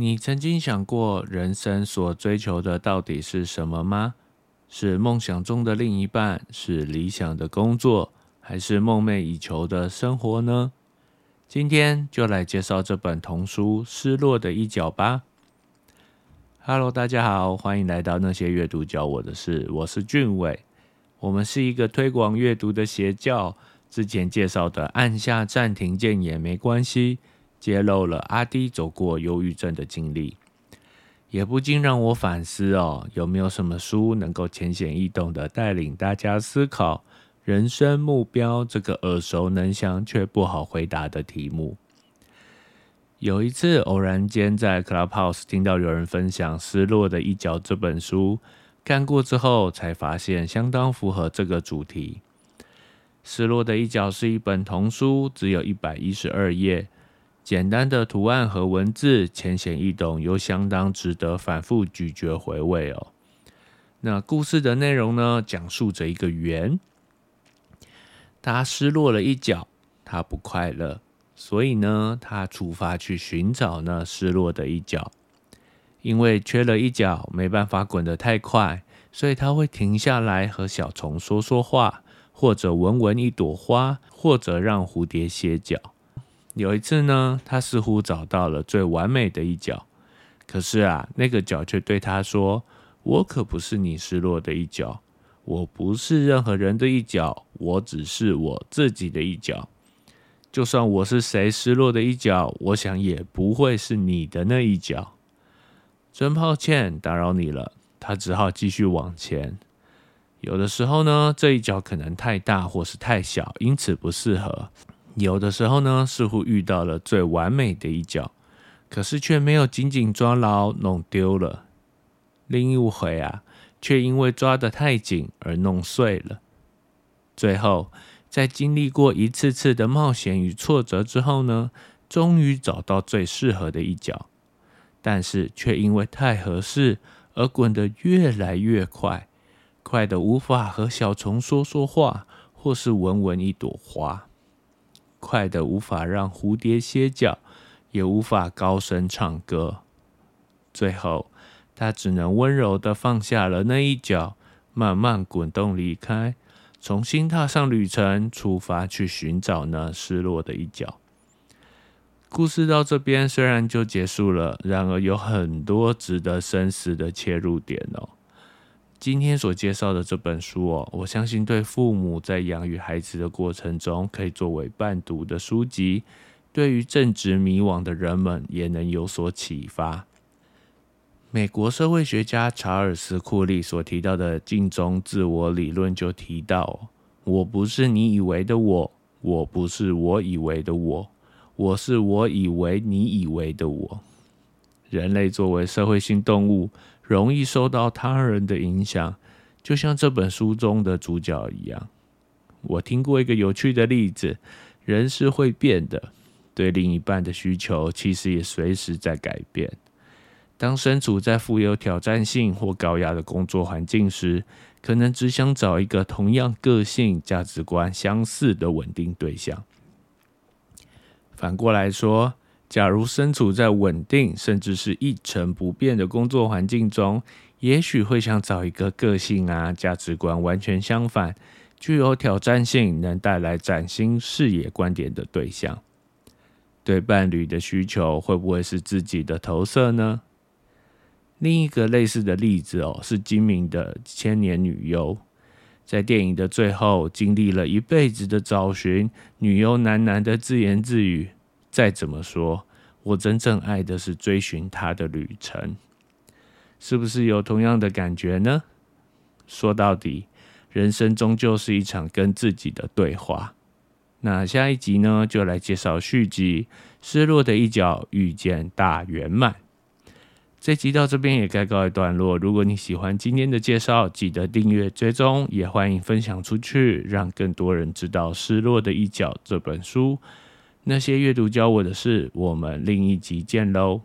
你曾经想过，人生所追求的到底是什么吗？是梦想中的另一半，是理想的工作，还是梦寐以求的生活呢？今天就来介绍这本童书《失落的一角》吧。Hello，大家好，欢迎来到那些阅读教我的事，我是俊伟。我们是一个推广阅读的邪教。之前介绍的按下暂停键也没关系。揭露了阿迪走过忧郁症的经历，也不禁让我反思哦，有没有什么书能够浅显易懂的带领大家思考人生目标这个耳熟能详却不好回答的题目？有一次偶然间在 Clubhouse 听到有人分享《失落的一角》这本书，看过之后才发现相当符合这个主题。《失落的一角》是一本童书，只有一百一十二页。简单的图案和文字，浅显易懂，又相当值得反复咀嚼回味哦。那故事的内容呢？讲述着一个圆，他失落了一角，他不快乐，所以呢，他出发去寻找那失落的一角。因为缺了一角，没办法滚得太快，所以他会停下来和小虫说说话，或者闻闻一朵花，或者让蝴蝶歇脚。有一次呢，他似乎找到了最完美的一角，可是啊，那个角却对他说：“我可不是你失落的一角，我不是任何人的一角，我只是我自己的一角。就算我是谁失落的一角，我想也不会是你的那一角。”真抱歉打扰你了，他只好继续往前。有的时候呢，这一角可能太大或是太小，因此不适合。有的时候呢，似乎遇到了最完美的一角，可是却没有紧紧抓牢，弄丢了；另一回啊，却因为抓得太紧而弄碎了。最后，在经历过一次次的冒险与挫折之后呢，终于找到最适合的一角，但是却因为太合适而滚得越来越快，快得无法和小虫说说话，或是闻闻一朵花。快的无法让蝴蝶歇脚，也无法高声唱歌。最后，他只能温柔的放下了那一角，慢慢滚动离开，重新踏上旅程，出发去寻找那失落的一角。故事到这边虽然就结束了，然而有很多值得深思的切入点哦。今天所介绍的这本书哦，我相信对父母在养育孩子的过程中，可以作为伴读的书籍；对于正值迷惘的人们，也能有所启发。美国社会学家查尔斯·库利所提到的镜中自我理论就提到：“我不是你以为的我，我不是我以为的我，我是我以为你以为的我。”人类作为社会性动物。容易受到他人的影响，就像这本书中的主角一样。我听过一个有趣的例子：人是会变的，对另一半的需求其实也随时在改变。当身处在富有挑战性或高压的工作环境时，可能只想找一个同样个性、价值观相似的稳定对象。反过来说，假如身处在稳定甚至是一成不变的工作环境中，也许会想找一个个性啊、价值观完全相反、具有挑战性、能带来崭新视野观点的对象。对伴侣的需求会不会是自己的投射呢？另一个类似的例子哦，是精明的千年女优，在电影的最后，经历了一辈子的找寻，女优喃喃的自言自语。再怎么说，我真正爱的是追寻他的旅程，是不是有同样的感觉呢？说到底，人生终究是一场跟自己的对话。那下一集呢，就来介绍续集《失落的一角遇见大圆满》。这集到这边也该告一段落。如果你喜欢今天的介绍，记得订阅追踪，也欢迎分享出去，让更多人知道《失落的一角》这本书。那些阅读教我的事，我们另一集见喽。